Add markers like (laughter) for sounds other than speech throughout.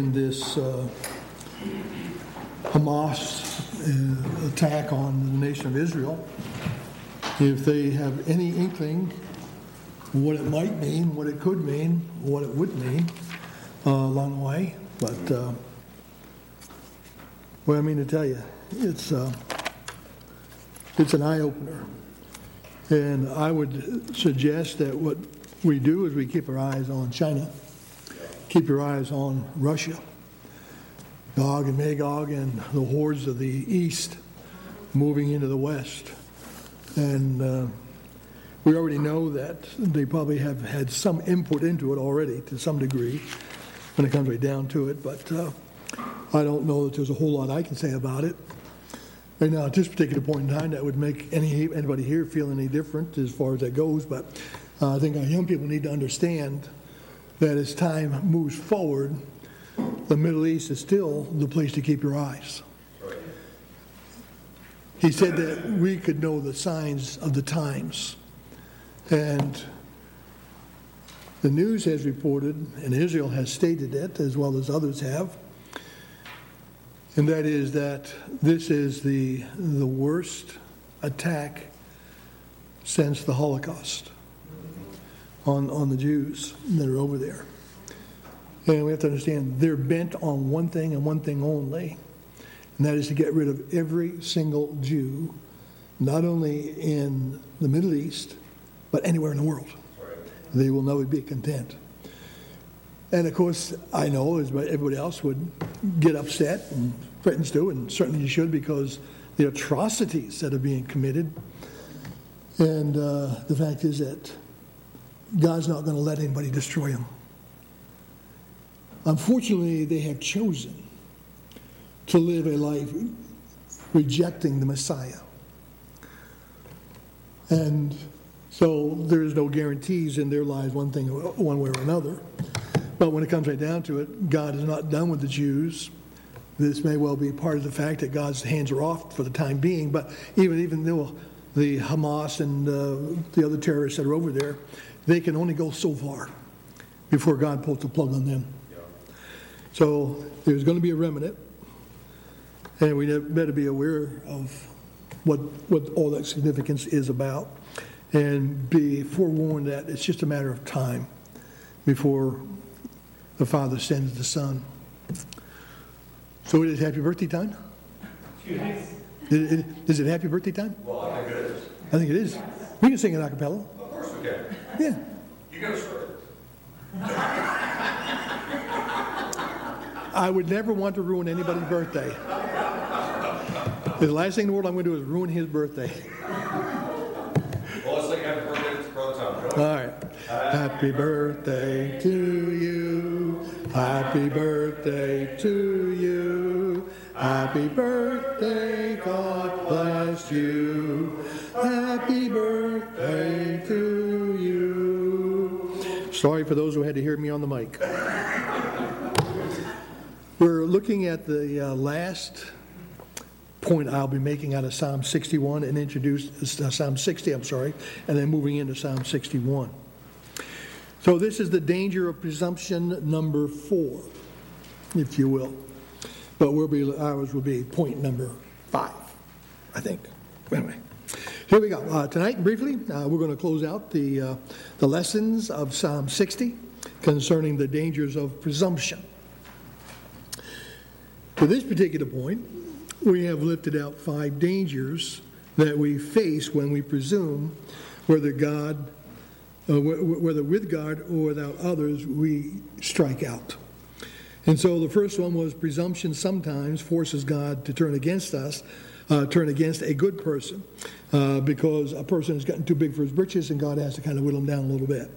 in this uh, Hamas uh, attack on the nation of Israel, if they have any inkling what it might mean, what it could mean, what it would mean uh, along the way. But, uh, well, I mean to tell you, it's, uh, it's an eye opener. And I would suggest that what we do is we keep our eyes on China, keep your eyes on Russia, Gog and Magog, and the hordes of the east moving into the west. And uh, we already know that they probably have had some input into it already to some degree when it comes right down to it, but uh, I don't know that there's a whole lot I can say about it. Right now, at this particular point in time, that would make any anybody here feel any different as far as that goes, but uh, I think our young people need to understand that as time moves forward, the Middle East is still the place to keep your eyes. He said that we could know the signs of the times. And the news has reported, and Israel has stated it, as well as others have, and that is that this is the, the worst attack since the Holocaust on, on the Jews that are over there. And we have to understand they're bent on one thing and one thing only, and that is to get rid of every single Jew, not only in the Middle East, but anywhere in the world. They will never be content. And of course, I know, as everybody else would get upset and threatens to, and certainly you should because the atrocities that are being committed. And uh, the fact is that God's not going to let anybody destroy them. Unfortunately, they have chosen to live a life rejecting the Messiah. And so there's no guarantees in their lives, one thing, one way or another. But when it comes right down to it, God is not done with the Jews. This may well be part of the fact that God's hands are off for the time being. But even even though the Hamas and uh, the other terrorists that are over there, they can only go so far before God pulls the plug on them. So there's going to be a remnant, and we better be aware of what what all that significance is about and be forewarned that it's just a matter of time before the Father sends the Son. So it is happy birthday time? Is it, is it happy birthday time? Well, I think it is. I think it is. We can sing it a cappella. Of course we can. Yeah. You got to start. I would never want to ruin anybody's birthday. The last thing in the world I'm going to do is ruin his birthday. Well, let's sing happy birthday to Brother Tom. All right. Happy birthday to you. Happy birthday to you. Happy birthday, God bless you. Happy birthday to you. Sorry for those who had to hear me on the mic. We're looking at the uh, last point I'll be making out of Psalm 61 and introduce uh, Psalm 60, I'm sorry, and then moving into Psalm 61. So this is the danger of presumption number four, if you will. But we'll be, ours will be point number five, I think. Anyway, here we go. Uh, tonight, briefly, uh, we're going to close out the, uh, the lessons of Psalm 60 concerning the dangers of presumption. To this particular point, we have lifted out five dangers that we face when we presume whether God, uh, whether with God or without others, we strike out. And so the first one was presumption sometimes forces God to turn against us, uh, turn against a good person, uh, because a person has gotten too big for his britches and God has to kind of whittle him down a little bit.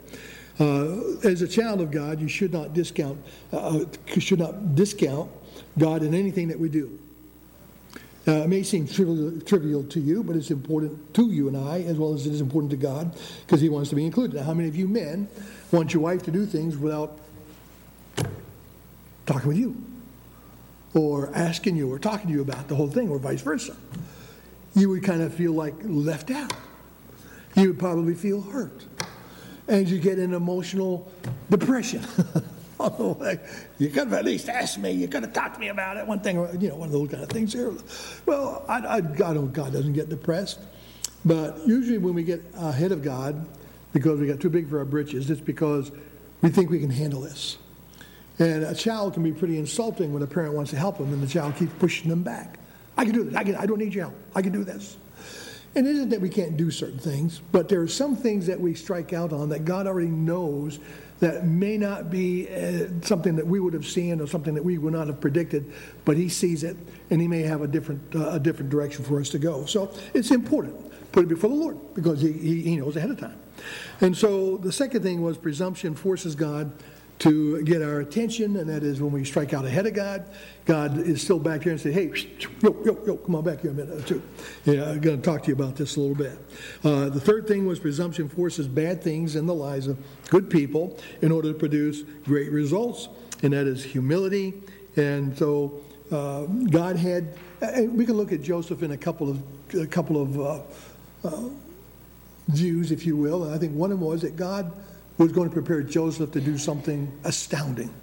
Uh, as a child of God, you should not discount, uh, should not discount God in anything that we do. It may seem trivial, trivial to you, but it's important to you and I, as well as it is important to God, because He wants to be included. Now, how many of you men want your wife to do things without talking with you, or asking you, or talking to you about the whole thing, or vice versa? You would kind of feel like left out. You would probably feel hurt, and you get an emotional depression. (laughs) Oh, on. You could have at least asked me. You could have talked to me about it. One thing, you know, one of those kind of things here. Well, I, I, I don't, oh, God doesn't get depressed. But usually when we get ahead of God, because we got too big for our britches, it's because we think we can handle this. And a child can be pretty insulting when a parent wants to help them and the child keeps pushing them back. I can do this. I, can, I don't need your help. I can do this. And it isn't that we can't do certain things, but there are some things that we strike out on that God already knows that may not be uh, something that we would have seen or something that we would not have predicted, but He sees it and He may have a different, uh, a different direction for us to go. So it's important. Put it before the Lord because he, he, he knows ahead of time. And so the second thing was presumption forces God to get our attention, and that is when we strike out ahead of God, God is still back here and say, hey, yo, yo, yo, come on back here a minute or two. Yeah, I'm going to talk to you about this a little bit. Uh, the third thing was presumption forces bad things in the lives of good people in order to produce great results, and that is humility. And so uh, God had, we can look at Joseph in a couple of, a couple of uh, uh views, if you will, and I think one of them was that God was going to prepare Joseph to do something astounding.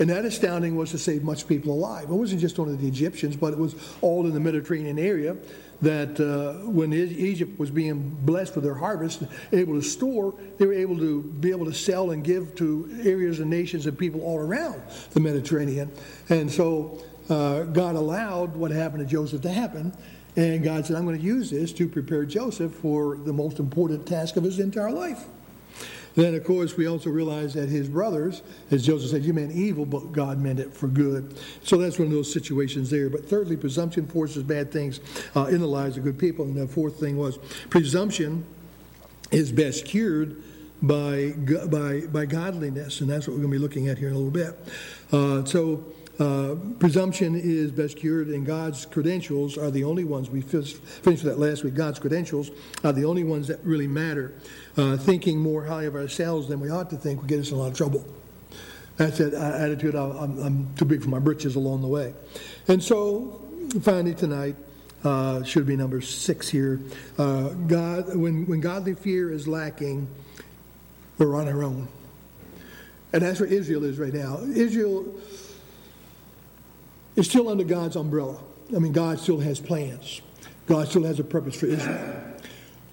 And that astounding was to save much people alive. It wasn't just only the Egyptians, but it was all in the Mediterranean area that uh, when Egypt was being blessed with their harvest, able to store, they were able to be able to sell and give to areas and nations and people all around the Mediterranean. And so uh, God allowed what happened to Joseph to happen. And God said, I'm going to use this to prepare Joseph for the most important task of his entire life. Then, of course, we also realize that his brothers, as Joseph said, you meant evil, but God meant it for good. So that's one of those situations there. But thirdly, presumption forces bad things uh, in the lives of good people. And the fourth thing was presumption is best cured by, by, by godliness. And that's what we're going to be looking at here in a little bit. Uh, so, uh, presumption is best cured, and God's credentials are the only ones. We finished that last week. God's credentials are the only ones that really matter. Uh, thinking more highly of ourselves than we ought to think will get us in a lot of trouble. That's that uh, attitude. I'm, I'm, too big for my britches along the way. And so, finally, tonight, uh, should be number six here. Uh, God, when, when godly fear is lacking, we're on our own. And that's where Israel is right now. Israel is still under God's umbrella. I mean, God still has plans. God still has a purpose for Israel.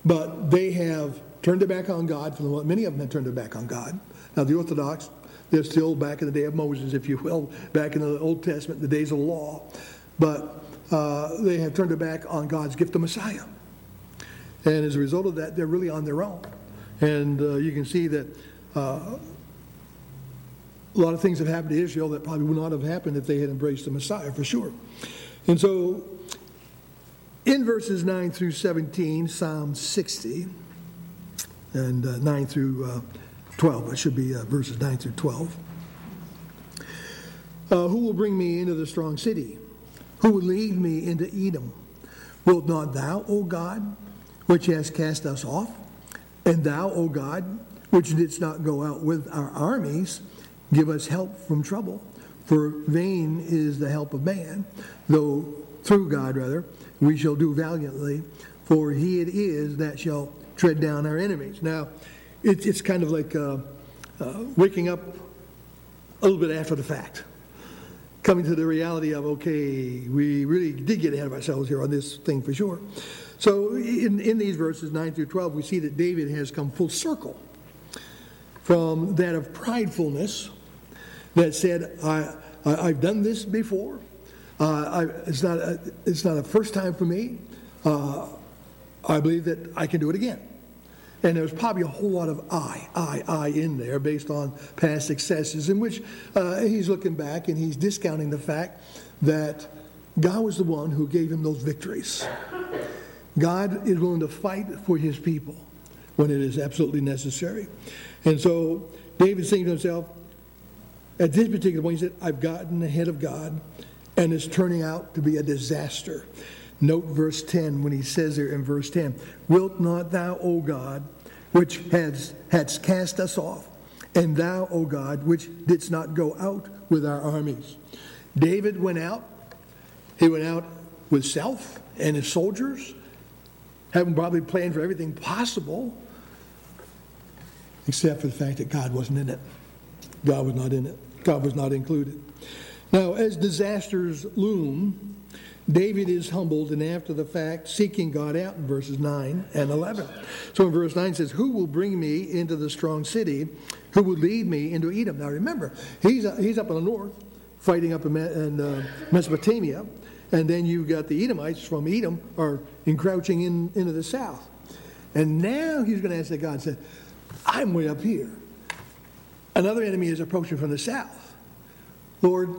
But they have turned their back on God. For the many of them have turned their back on God. Now, the Orthodox, they're still back in the day of Moses, if you will, back in the Old Testament, the days of the law. But uh, they have turned their back on God's gift of Messiah. And as a result of that, they're really on their own. And uh, you can see that uh, a lot of things have happened to Israel that probably would not have happened if they had embraced the Messiah, for sure. And so, in verses 9 through 17, Psalm 60, and uh, 9 through uh, 12, it should be uh, verses 9 through 12. Uh, who will bring me into the strong city? Who will lead me into Edom? Wilt not thou, O God, which hast cast us off? And thou, O God, which didst not go out with our armies, Give us help from trouble, for vain is the help of man, though through God, rather, we shall do valiantly, for he it is that shall tread down our enemies. Now, it, it's kind of like uh, uh, waking up a little bit after the fact, coming to the reality of, okay, we really did get ahead of ourselves here on this thing for sure. So, in, in these verses 9 through 12, we see that David has come full circle from that of pridefulness that said, I, I, have done this before. Uh, I, it's, not a, it's not a first time for me. Uh, I believe that I can do it again. And there's probably a whole lot of I, I, I in there based on past successes, in which uh, he's looking back and he's discounting the fact that God was the one who gave him those victories. God is willing to fight for his people when it is absolutely necessary. And so David's saying to himself, at this particular point, he said, I've gotten ahead of God, and it's turning out to be a disaster. Note verse 10 when he says there in verse 10, Wilt not thou, O God, which has, hadst cast us off, and thou, O God, which didst not go out with our armies? David went out. He went out with self and his soldiers, having probably planned for everything possible, except for the fact that God wasn't in it. God was not in it. God was not included. Now, as disasters loom, David is humbled and after the fact seeking God out in verses 9 and 11. So in verse 9 says, Who will bring me into the strong city? Who will lead me into Edom? Now remember, he's, he's up in the north fighting up in, uh, Mesopotamia. And then you've got the Edomites from Edom are encroaching in, into the south. And now he's going to ask the God, said, I'm way up here. Another enemy is approaching from the south. Lord,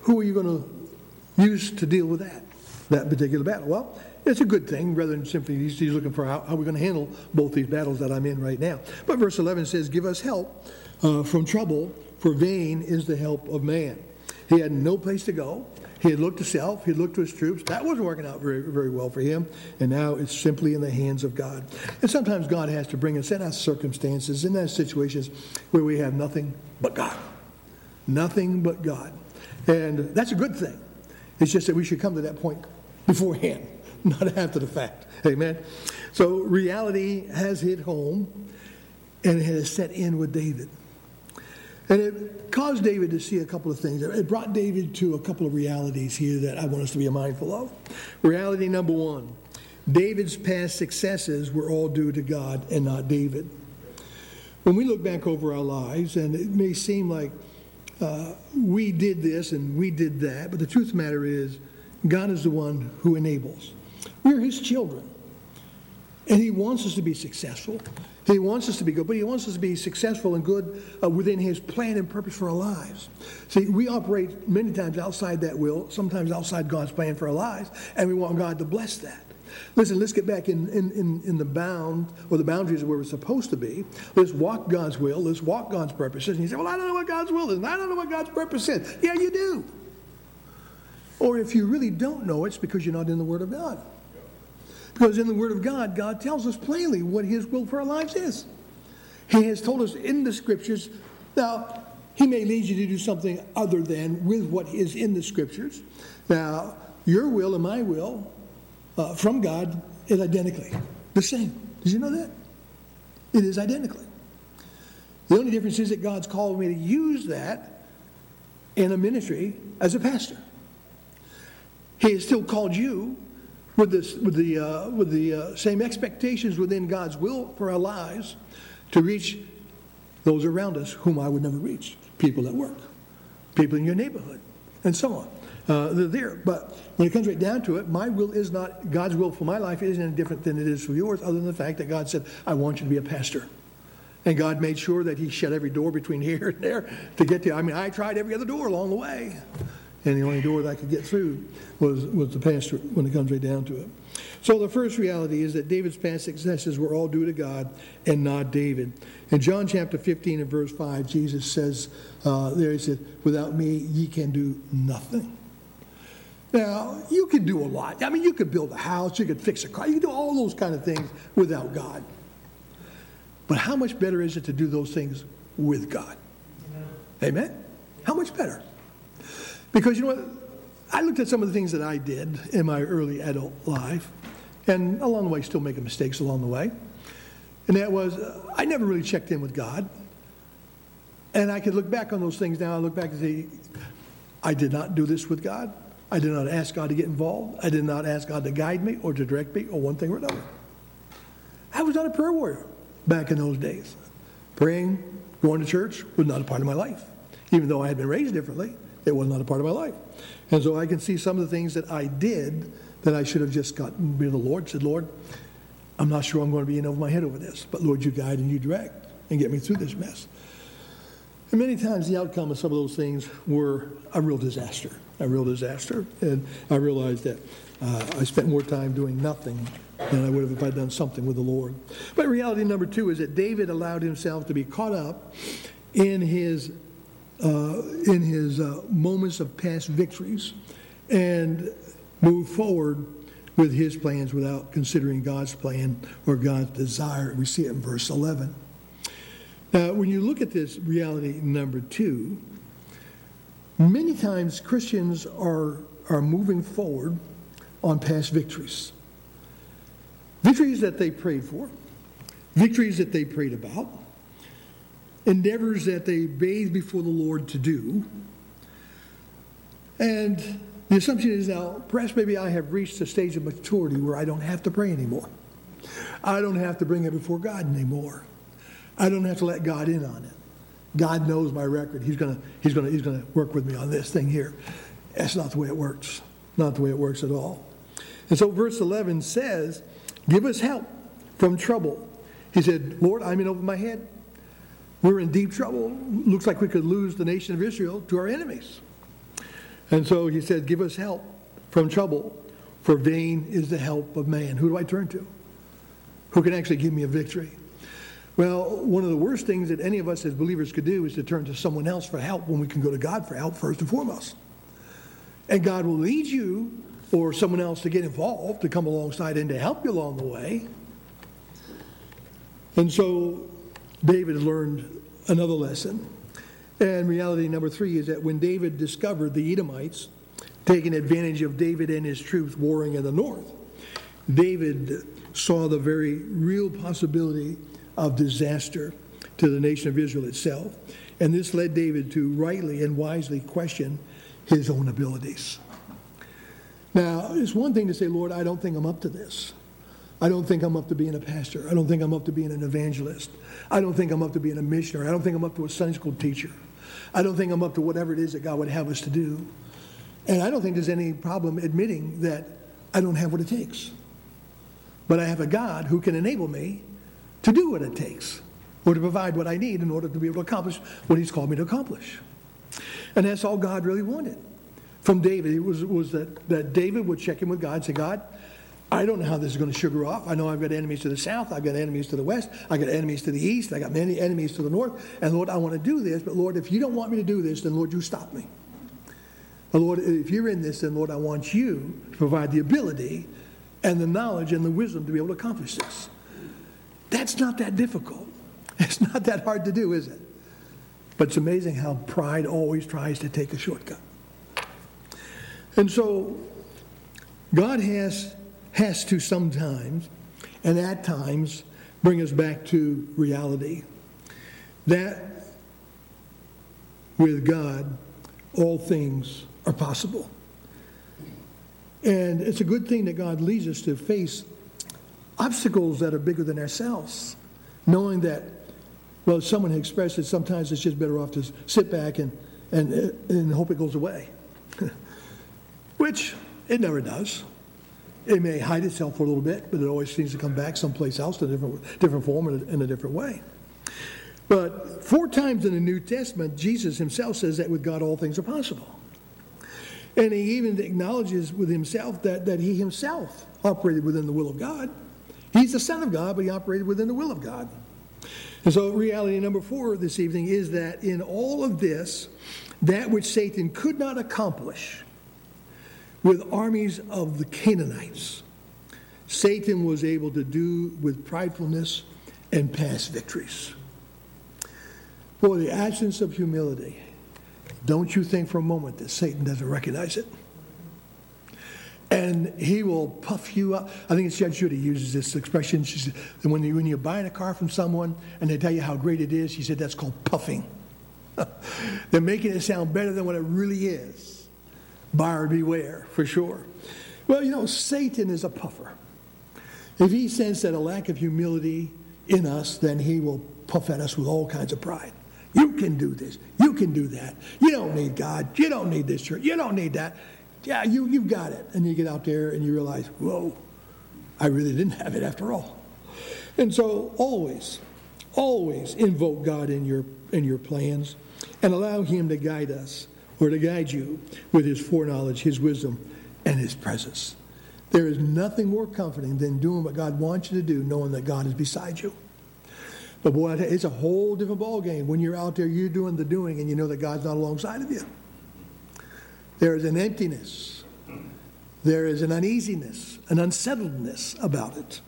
who are you going to use to deal with that, that particular battle? Well, it's a good thing rather than simply he's, he's looking for how, how we're going to handle both these battles that I'm in right now. But verse 11 says, Give us help uh, from trouble, for vain is the help of man. He had no place to go. He had looked to self, he looked to his troops. That wasn't working out very, very well for him. And now it's simply in the hands of God. And sometimes God has to bring us in those circumstances, in those situations where we have nothing but God. Nothing but God. And that's a good thing. It's just that we should come to that point beforehand, (laughs) not after the fact. Amen. So reality has hit home and it has set in with David. And it caused David to see a couple of things. It brought David to a couple of realities here that I want us to be mindful of. Reality number one David's past successes were all due to God and not David. When we look back over our lives, and it may seem like uh, we did this and we did that, but the truth of the matter is, God is the one who enables. We're His children. And He wants us to be successful. He wants us to be good, but He wants us to be successful and good uh, within His plan and purpose for our lives. See, we operate many times outside that will, sometimes outside God's plan for our lives, and we want God to bless that. Listen, let's get back in, in, in, in the bound or the boundaries of where we're supposed to be. Let's walk God's will. Let's walk God's purposes. And you say, Well, I don't know what God's will is, and I don't know what God's purpose is. Yeah, you do. Or if you really don't know, it's because you're not in the Word of God. Because in the Word of God, God tells us plainly what His will for our lives is. He has told us in the Scriptures. Now, He may lead you to do something other than with what is in the Scriptures. Now, your will and my will uh, from God is identically the same. Did you know that? It is identically. The only difference is that God's called me to use that in a ministry as a pastor. He has still called you with, this, with the, uh, with the uh, same expectations within God's will for our lives to reach those around us whom I would never reach people at work, people in your neighborhood, and so on. Uh, they're there. But when it comes right down to it, my will is not, God's will for my life isn't any different than it is for yours, other than the fact that God said, I want you to be a pastor. And God made sure that He shut every door between (laughs) here and there to get to. I mean, I tried every other door along the way. And the only door that I could get through was, was the pastor when it comes right down to it. So the first reality is that David's past successes were all due to God and not David. In John chapter 15 and verse 5, Jesus says uh, there, He said, Without me, ye can do nothing. Now, you can do a lot. I mean, you could build a house, you could fix a car, you can do all those kind of things without God. But how much better is it to do those things with God? Amen? How much better? Because you know what? I looked at some of the things that I did in my early adult life, and along the way, still making mistakes along the way. And that was, uh, I never really checked in with God. And I could look back on those things now. I look back and say, I did not do this with God. I did not ask God to get involved. I did not ask God to guide me or to direct me or one thing or another. I was not a prayer warrior back in those days. Praying, going to church was not a part of my life. Even though I had been raised differently, it was not a part of my life. And so I can see some of the things that I did that I should have just gotten to the Lord, said, Lord, I'm not sure I'm going to be in over my head over this, but Lord, you guide and you direct and get me through this mess. And many times the outcome of some of those things were a real disaster, a real disaster. And I realized that uh, I spent more time doing nothing than I would have if I'd done something with the Lord. But reality number two is that David allowed himself to be caught up in his uh, in his uh, moments of past victories and move forward with his plans without considering God's plan or God's desire. We see it in verse 11. Now, when you look at this reality number two, many times Christians are, are moving forward on past victories. Victories that they prayed for, victories that they prayed about, endeavors that they bathe before the Lord to do. And the assumption is now, perhaps maybe I have reached a stage of maturity where I don't have to pray anymore. I don't have to bring it before God anymore. I don't have to let God in on it. God knows my record. He's going to he's gonna, he's gonna work with me on this thing here. That's not the way it works. Not the way it works at all. And so verse 11 says, Give us help from trouble. He said, Lord, I'm in over my head. We're in deep trouble. Looks like we could lose the nation of Israel to our enemies. And so he said, Give us help from trouble, for vain is the help of man. Who do I turn to? Who can actually give me a victory? Well, one of the worst things that any of us as believers could do is to turn to someone else for help when we can go to God for help first and foremost. And God will lead you or someone else to get involved, to come alongside and to help you along the way. And so David learned another lesson. And reality number three is that when David discovered the Edomites taking advantage of David and his troops warring in the north, David saw the very real possibility of disaster to the nation of Israel itself. And this led David to rightly and wisely question his own abilities. Now, it's one thing to say, Lord, I don't think I'm up to this. I don't think I'm up to being a pastor. I don't think I'm up to being an evangelist. I don't think I'm up to being a missionary. I don't think I'm up to a Sunday school teacher. I don't think I'm up to whatever it is that God would have us to do. And I don't think there's any problem admitting that I don't have what it takes. But I have a God who can enable me to do what it takes or to provide what I need in order to be able to accomplish what He's called me to accomplish. And that's all God really wanted from David. It was, was that, that David would check in with God and say, God, I don't know how this is going to sugar off. I know I've got enemies to the south, I've got enemies to the west, I've got enemies to the east, I've got many enemies to the north. And Lord, I want to do this, but Lord, if you don't want me to do this, then Lord, you stop me. But Lord, if you're in this, then Lord, I want you to provide the ability and the knowledge and the wisdom to be able to accomplish this. That's not that difficult. (laughs) It's not that hard to do, is it? But it's amazing how pride always tries to take a shortcut. And so God has has to sometimes, and at times, bring us back to reality. That with God, all things are possible. And it's a good thing that God leads us to face obstacles that are bigger than ourselves, knowing that, well, someone expressed it, sometimes it's just better off to sit back and, and, and hope it goes away, (laughs) which it never does. It may hide itself for a little bit, but it always seems to come back someplace else in a different, different form and in a different way. But four times in the New Testament, Jesus himself says that with God all things are possible. And he even acknowledges with himself that, that he himself operated within the will of God. He's the Son of God, but he operated within the will of God. And so, reality number four this evening is that in all of this, that which Satan could not accomplish, with armies of the Canaanites. Satan was able to do with pridefulness and past victories. Boy, the absence of humility. Don't you think for a moment that Satan doesn't recognize it? And he will puff you up. I think it's Judge Judy uses this expression. She said, when, you, when you're buying a car from someone and they tell you how great it is, she said that's called puffing. (laughs) They're making it sound better than what it really is buyer beware, for sure. Well, you know, Satan is a puffer. If he senses that a lack of humility in us, then he will puff at us with all kinds of pride. You can do this. You can do that. You don't need God. You don't need this church. You don't need that. Yeah, you, you've got it. And you get out there and you realize, whoa, I really didn't have it after all. And so always, always invoke God in your, in your plans and allow him to guide us or to guide you with his foreknowledge, his wisdom, and his presence. There is nothing more comforting than doing what God wants you to do, knowing that God is beside you. But boy, it's a whole different ballgame when you're out there, you're doing the doing, and you know that God's not alongside of you. There is an emptiness, there is an uneasiness, an unsettledness about it.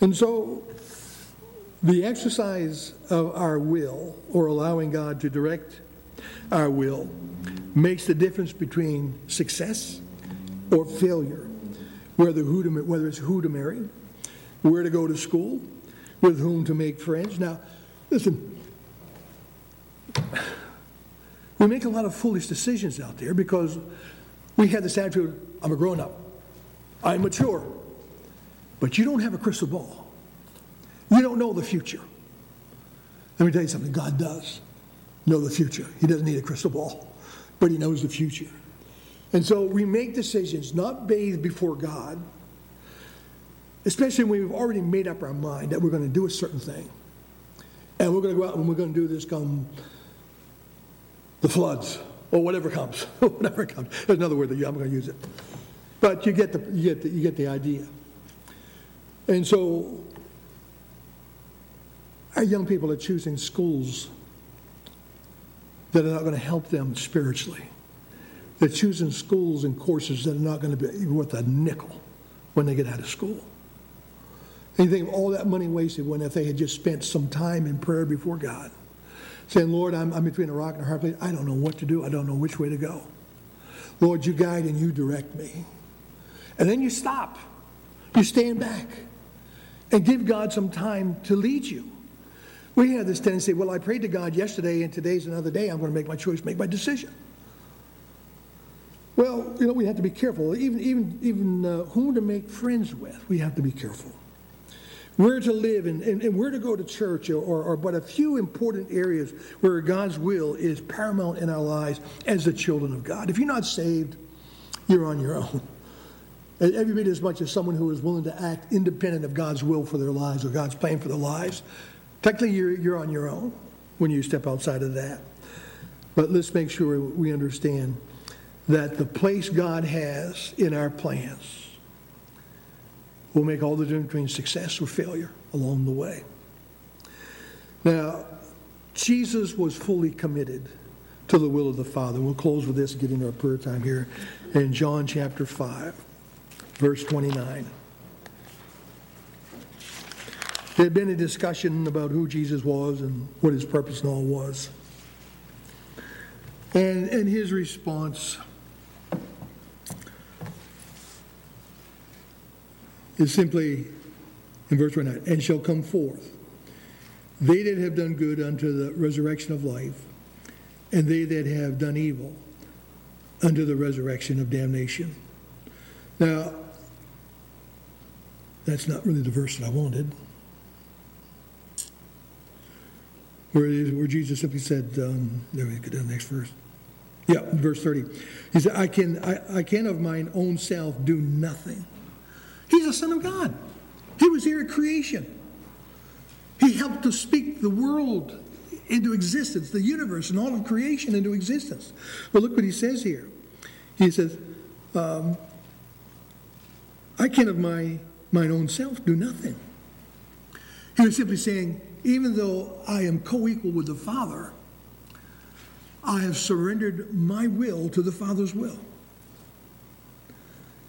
And so, the exercise of our will, or allowing God to direct our will makes the difference between success or failure, whether, who to, whether it's who to marry, where to go to school, with whom to make friends. Now, listen, We make a lot of foolish decisions out there because we have this attitude I'm a grown up, I'm mature. But you don't have a crystal ball. You don't know the future. Let me tell you something God does know the future. He doesn't need a crystal ball, but He knows the future. And so we make decisions not bathed before God, especially when we've already made up our mind that we're going to do a certain thing. And we're going to go out and we're going to do this come the floods or whatever comes. (laughs) whatever comes. There's another word that I'm going to use it. But you get the, you get the, you get the idea. And so our young people are choosing schools that are not going to help them spiritually. They're choosing schools and courses that are not going to be worth a nickel when they get out of school. And you think of all that money wasted when if they had just spent some time in prayer before God, saying, Lord, I'm, I'm between a rock and a hard place. I don't know what to do. I don't know which way to go. Lord, you guide and you direct me. And then you stop. You stand back and give God some time to lead you. We have this tendency, well, I prayed to God yesterday and today's another day. I'm going to make my choice, make my decision. Well, you know, we have to be careful. Even, even, even uh, whom to make friends with, we have to be careful. Where to live and, and, and where to go to church, or, or, but a few important areas where God's will is paramount in our lives as the children of God. If you're not saved, you're on your own. Every bit as much as someone who is willing to act independent of God's will for their lives or God's plan for their lives. Technically, you're, you're on your own when you step outside of that. But let's make sure we understand that the place God has in our plans will make all the difference between success or failure along the way. Now, Jesus was fully committed to the will of the Father. We'll close with this, getting our prayer time here in John chapter 5 verse 29. There had been a discussion about who Jesus was and what his purpose and all was. And, and his response is simply in verse 29 and shall come forth they that have done good unto the resurrection of life, and they that have done evil unto the resurrection of damnation. Now, that's not really the verse that I wanted. Where, where Jesus simply said, um, there we go to the next verse. Yeah, verse 30. He said, I can, I, I can of mine own self do nothing. He's a Son of God. He was here at creation. He helped to speak the world into existence, the universe and all of creation into existence. But look what he says here. He says, um, I can of my mine own self do nothing. He was simply saying, even though I am co equal with the Father, I have surrendered my will to the Father's will.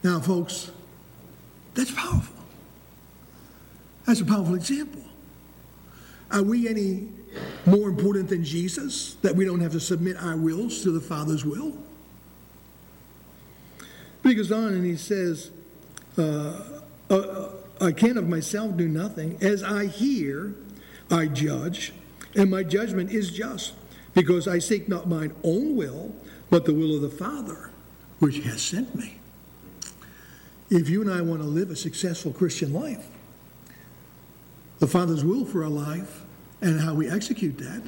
Now, folks, that's powerful. That's a powerful example. Are we any more important than Jesus that we don't have to submit our wills to the Father's will? He goes on and he says, uh, uh, I can of myself do nothing. As I hear, I judge, and my judgment is just, because I seek not mine own will, but the will of the Father, which has sent me. If you and I want to live a successful Christian life, the Father's will for our life and how we execute that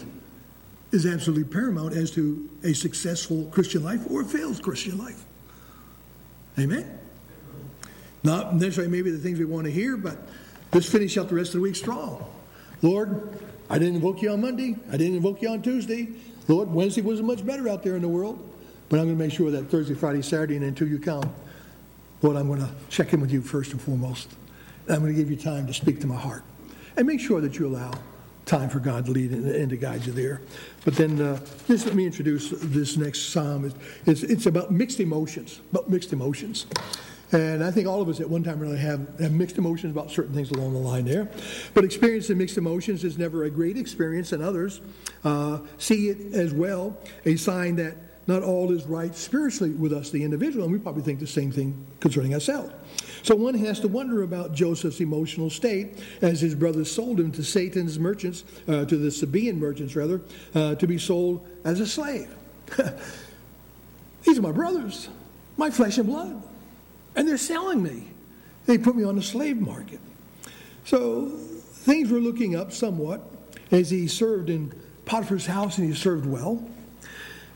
is absolutely paramount as to a successful Christian life or a failed Christian life. Amen? Not necessarily maybe the things we want to hear, but let's finish out the rest of the week strong. Lord, I didn't invoke you on Monday. I didn't invoke you on Tuesday. Lord, Wednesday wasn't much better out there in the world. But I'm going to make sure that Thursday, Friday, Saturday, and until you come, Lord, I'm going to check in with you first and foremost. And I'm going to give you time to speak to my heart. And make sure that you allow time for God to lead and, to guide you there. But then uh, just let me introduce this next psalm. It's, it's about mixed emotions, about mixed emotions. And I think all of us at one time really have, have mixed emotions about certain things along the line there. But experiencing mixed emotions is never a great experience, and others uh, see it as well a sign that not all is right spiritually with us, the individual, and we probably think the same thing concerning ourselves. So one has to wonder about Joseph's emotional state as his brothers sold him to Satan's merchants, uh, to the Sabaean merchants rather, uh, to be sold as a slave. (laughs) These are my brothers, my flesh and blood, and they're selling me. They put me on the slave market. So things were looking up somewhat as he served in Potiphar's house and he served well.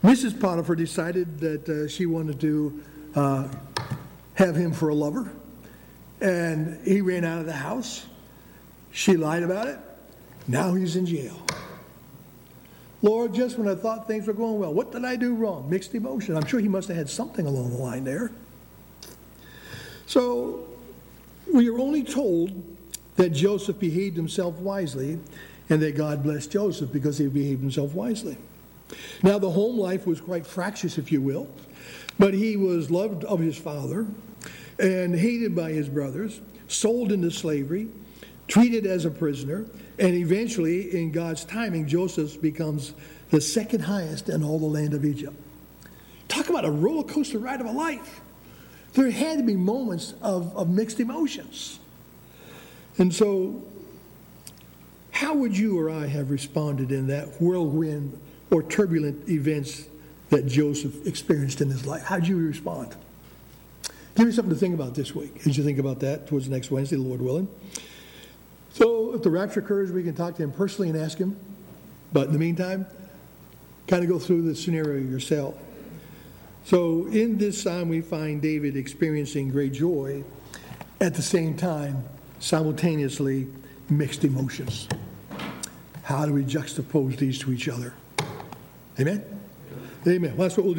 Mrs. Potiphar decided that uh, she wanted to uh, have him for a lover, and he ran out of the house. She lied about it. Now he's in jail. Lord, just when I thought things were going well, what did I do wrong? Mixed emotion. I'm sure he must have had something along the line there. So we are only told that Joseph behaved himself wisely and that God blessed Joseph because he behaved himself wisely. Now, the home life was quite fractious, if you will, but he was loved of his father and hated by his brothers, sold into slavery, treated as a prisoner, and eventually, in God's timing, Joseph becomes the second highest in all the land of Egypt. Talk about a roller coaster ride of a life. There had to be moments of, of mixed emotions. And so, how would you or I have responded in that whirlwind or turbulent events that Joseph experienced in his life? How'd you respond? Give me something to think about this week as you think about that towards next Wednesday, Lord willing. So, if the rapture occurs, we can talk to him personally and ask him. But in the meantime, kind of go through the scenario yourself. So, in this psalm, we find David experiencing great joy at the same time, simultaneously mixed emotions. How do we juxtapose these to each other? Amen? Amen. Well, that's what we'll do.